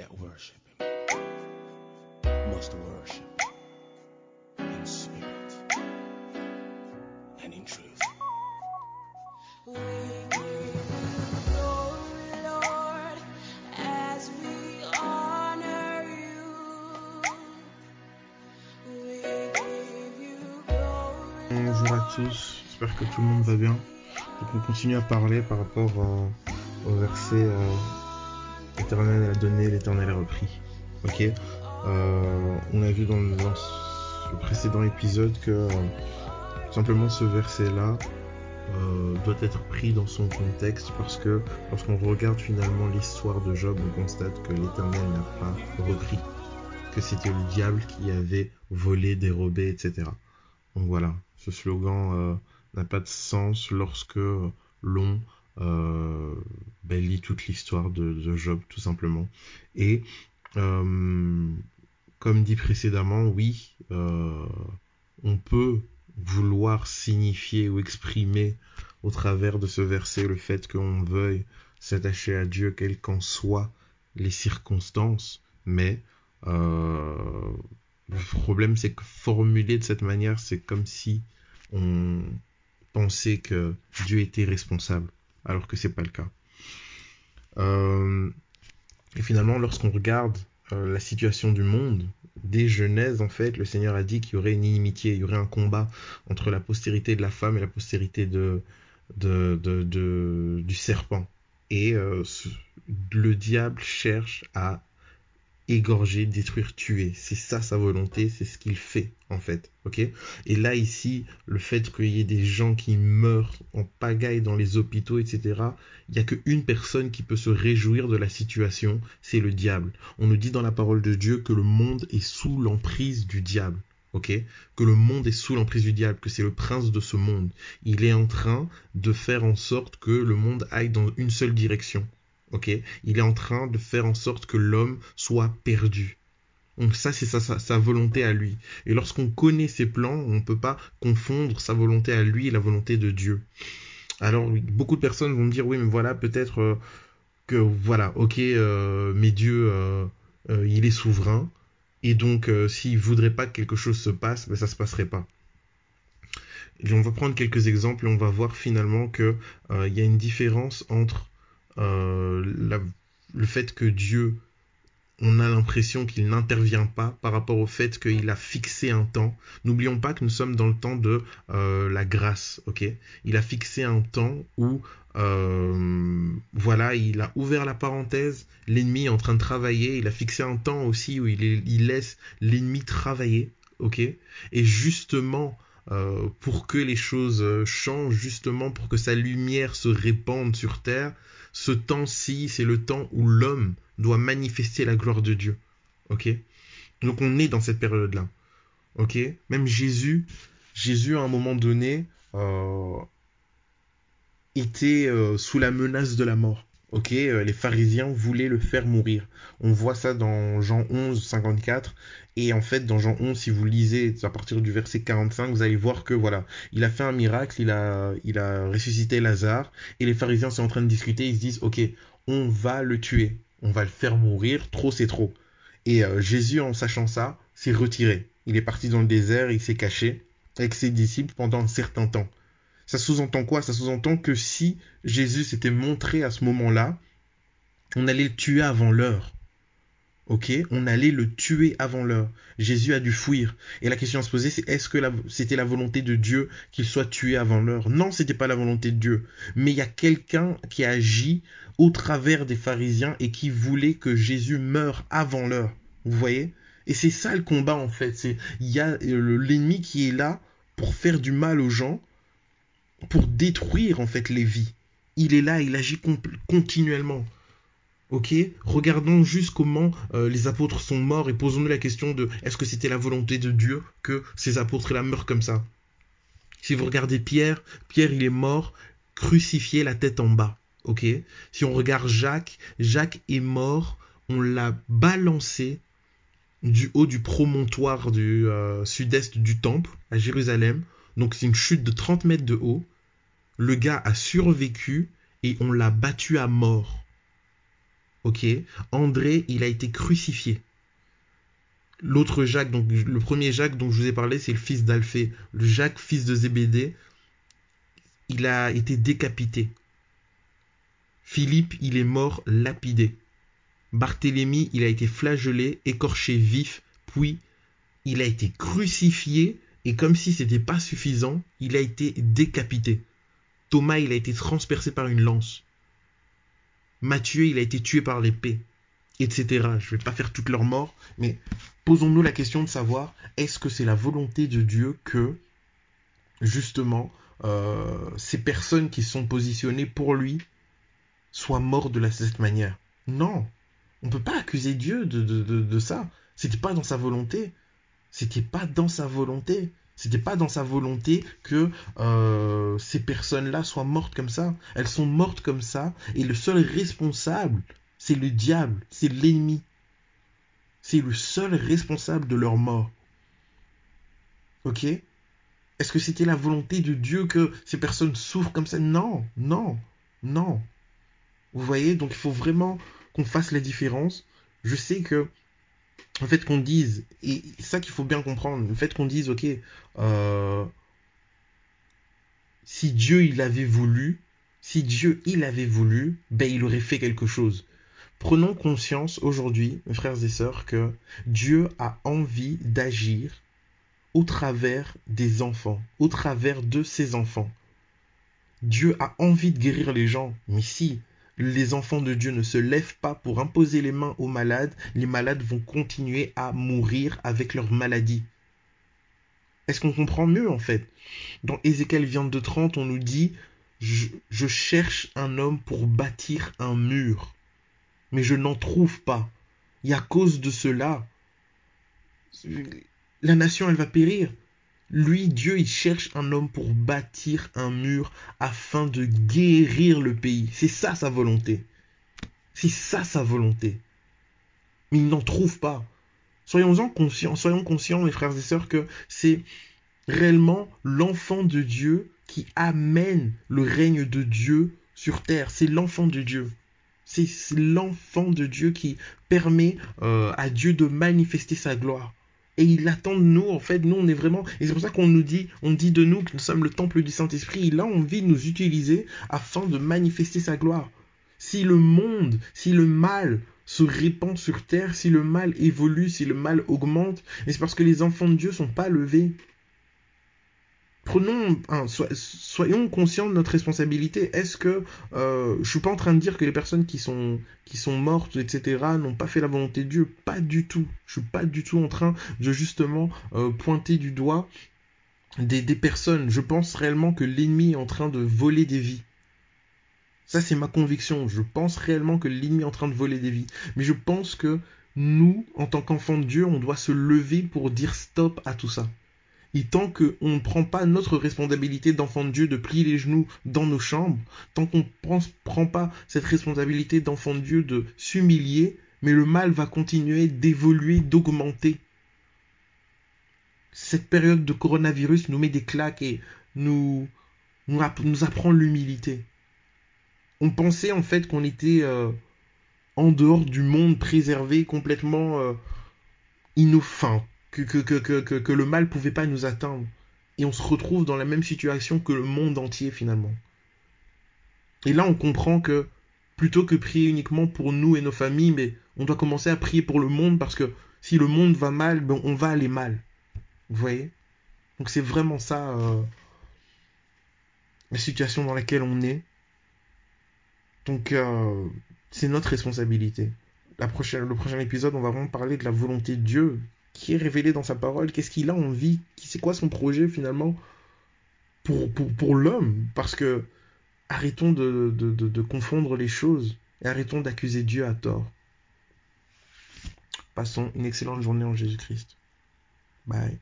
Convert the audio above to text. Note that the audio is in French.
that worship him must worship in spirit and in truth. Bonjour à tous, j'espère que tout le monde va bien. Donc on continue à parler par rapport au verset euh, L'éternel a donné, l'éternel a repris. Ok Euh, On a vu dans le, précédent épisode que euh, simplement ce verset-là euh, doit être pris dans son contexte parce que lorsqu'on regarde finalement l'histoire de Job, on constate que l'éternel n'a pas repris. Que c'était le diable qui avait volé, dérobé, etc. Donc voilà, ce slogan n'a pas de sens lorsque l'on euh, ben, lit toute l'histoire de, Job, tout simplement. Et euh, comme dit précédemment, oui, euh, on peut vouloir signifier ou exprimer au travers de ce verset le fait qu'on veuille s'attacher à Dieu, quelles qu'en soient les circonstances, mais euh, le problème c'est que formuler de cette manière, c'est comme si on pensait que Dieu était responsable, alors que c'est pas le cas. Euh, et finalement, lorsqu'on regarde euh, la situation du monde, dès Genèse, en fait, le Seigneur a dit qu'il y aurait une inimitié, il y aurait un combat entre la postérité de la femme et la postérité de, du serpent. Et euh, le diable cherche à égorger, détruire, tuer. C'est ça sa volonté, c'est ce qu'il fait en fait. Et là ici, le fait qu'il y ait des gens qui meurent en pagaille dans les hôpitaux, etc. Il n'y a qu'une personne qui peut se réjouir de la situation, c'est le diable. On nous dit dans la parole de Dieu que le monde est sous l'emprise du diable. Que le monde est sous l'emprise du diable, que c'est le prince de ce monde. Il est en train de faire en sorte que le monde aille dans une seule direction. Ok? Il est en train de faire en sorte que l'homme soit perdu. Donc ça, c'est sa, volonté à lui. Et lorsqu'on connaît ses plans, on ne peut pas confondre sa volonté à lui et la volonté de Dieu. Alors, beaucoup de personnes vont me dire, oui, mais voilà, peut-être euh, que, voilà, ok, euh, mais Dieu, euh, il est souverain. Et donc, s'il voudrait pas que quelque chose se passe, ben, ça se passerait pas. Et on va prendre quelques exemples et on va voir finalement que euh, il y a une différence entre la- le fait que Dieu, on a l'impression qu'il n'intervient pas par rapport au fait qu'il a fixé un temps. N'oublions pas que nous sommes dans le temps de euh, la grâce, ok? Il a fixé un temps où, euh, voilà, il a ouvert la parenthèse, l'ennemi est en train de travailler, il a fixé un temps aussi où il, il laisse l'ennemi travailler, ok? Et justement, euh, pour que les choses changent, justement pour que sa lumière se répande sur terre, ce temps-ci, c'est le temps où l'homme doit manifester la gloire de Dieu. Ok? Donc on est dans cette période-là. Ok? Même Jésus, Jésus à un moment donné euh, était euh, sous la menace de la mort. Ok Euh, Les pharisiens voulaient le faire mourir. On voit ça dans Jean 11, 54. Et en fait, dans Jean 11, si vous lisez à partir du verset 45, vous allez voir que voilà, il a fait un miracle, il a, il a ressuscité Lazare. Et les pharisiens sont en train de discuter, ils se disent, ok, on va le tuer, on va le faire mourir, trop c'est trop. Et euh, Jésus, en sachant ça, s'est retiré. Il est parti dans le désert, il s'est caché avec ses disciples pendant un certain temps. Ça sous-entend quoi? Ça sous-entend que si Jésus s'était montré à ce moment-là, on allait le tuer avant l'heure. Ok? On allait le tuer avant l'heure. Jésus a dû fuir. Et la question à se poser, c'est est-ce que c'était la volonté de Dieu qu'il soit tué avant l'heure? Non, c'était pas la volonté de Dieu. Mais il y a quelqu'un qui a agi au travers des pharisiens et qui voulait que Jésus meure avant l'heure. Vous voyez? Et c'est ça le combat en fait. Il y a euh, l'ennemi qui est là pour faire du mal aux gens, pour détruire en fait les vies. Il est là, il agit continuellement. Ok? Regardons juste comment euh, les apôtres sont morts et posons-nous la question de est-ce que c'était la volonté de Dieu que ces apôtres-là meurent comme ça? Si vous regardez Pierre, Pierre il est mort crucifié la tête en bas. Ok? Si on regarde Jacques, Jacques est mort, on l'a balancé du haut du promontoire du euh, sud-est du temple à Jérusalem. Donc c'est une chute de 30 mètres de haut. Le gars a survécu et on l'a battu à mort. ok André, il a été crucifié. L'autre Jacques, le premier Jacques dont je vous ai parlé, c'est le fils d'Alphée. Le Jacques, fils de Zébédée, il a été décapité. Philippe, il est mort lapidé. Barthélemy, il a été flagellé, écorché vif, puis il a été crucifié, et comme si c'était pas suffisant, il a été décapité. Thomas, il a été transpercé par une lance. Matthieu, il a été tué par l'épée, etc. Je vais pas faire toute leur mort, mais posons-nous la question de savoir est-ce que c'est la volonté de Dieu que justement euh, ces personnes qui sont positionnées pour lui soient mortes de cette manière? Non, on ne peut pas accuser Dieu de, de, de, de ça. C'était pas dans sa volonté. C'était pas dans sa volonté. C'était pas dans sa volonté que euh, ces personnes-là soient mortes comme ça. Elles sont mortes comme ça. Et le seul responsable, c'est le diable, c'est l'ennemi. C'est le seul responsable de leur mort. Ok? Est-ce que c'était la volonté de Dieu que ces personnes souffrent comme ça? Non, non, non. Vous voyez Donc il faut vraiment qu'on fasse la différence. Je sais que le fait qu'on dise, et ça qu'il faut bien comprendre, le fait qu'on dise, ok, euh, si Dieu il avait voulu, si Dieu il avait voulu, ben il aurait fait quelque chose. Prenons conscience aujourd'hui, frères et sœurs, que Dieu a envie d'agir au travers des enfants, au travers de ses enfants. Dieu a envie de guérir les gens, mais si les enfants de Dieu ne se lèvent pas pour imposer les mains aux malades, les malades vont continuer à mourir avec leur maladie. Est-ce qu'on comprend mieux en fait? Dans Ézéchiel 22.30, on nous dit je, je cherche un homme pour bâtir un mur, mais je n'en trouve pas. Et à cause de cela, la nation, elle va périr. Lui, Dieu, il cherche un homme pour bâtir un mur afin de guérir le pays. C'est ça sa volonté. C'est ça sa volonté. Mais il n'en trouve pas. Soyons-en conscients, soyons conscients, mes frères et sœurs, que c'est réellement l'enfant de Dieu qui amène le règne de Dieu sur terre. C'est l'enfant de Dieu. C'est l'enfant de Dieu qui permet euh, à Dieu de manifester sa gloire et il attend de nous, en fait, nous on est vraiment, et c'est pour ça qu'on nous dit, on dit de nous que nous sommes le temple du Saint-Esprit, il a envie de nous utiliser afin de manifester sa gloire. Si le monde, si le mal se répand sur terre, si le mal évolue, si le mal augmente, et c'est parce que les enfants de Dieu sont pas levés? Prenons, soyons conscients de notre responsabilité. Est-ce que euh, je suis pas en train de dire que les personnes qui sont qui sont mortes, etc., n'ont pas fait la volonté de Dieu? Pas du tout. Je suis pas du tout en train de justement euh, pointer du doigt des, des personnes. Je pense réellement que l'ennemi est en train de voler des vies. Ça, c'est ma conviction. Je pense réellement que l'ennemi est en train de voler des vies. Mais je pense que nous, en tant qu'enfants de Dieu, on doit se lever pour dire stop à tout ça. Et tant qu'on ne prend pas notre responsabilité d'enfant de Dieu de plier les genoux dans nos chambres, tant qu'on ne prend pas cette responsabilité d'enfant de Dieu de s'humilier, mais le mal va continuer d'évoluer, d'augmenter. Cette période de coronavirus nous met des claques et nous, nous, apprend l'humilité. On pensait en fait qu'on était euh, en dehors du monde préservé, complètement euh, que, le mal pouvait pas nous atteindre. Et on se retrouve dans la même situation que le monde entier finalement. Et là, on comprend que plutôt que prier uniquement pour nous et nos familles, mais on doit commencer à prier pour le monde parce que si le monde va mal, ben on va aller mal. Vous voyez? Donc c'est vraiment ça euh, la situation dans laquelle on est. Donc euh, c'est notre responsabilité. La le prochain épisode, on va vraiment parler de la volonté de Dieu, qui est révélé dans sa parole, qu'est-ce qu'il a envie, c'est quoi son projet finalement pour, l'homme? Parce que arrêtons de, de confondre les choses et arrêtons d'accuser Dieu à tort. Passons une excellente journée en Jésus-Christ. Bye.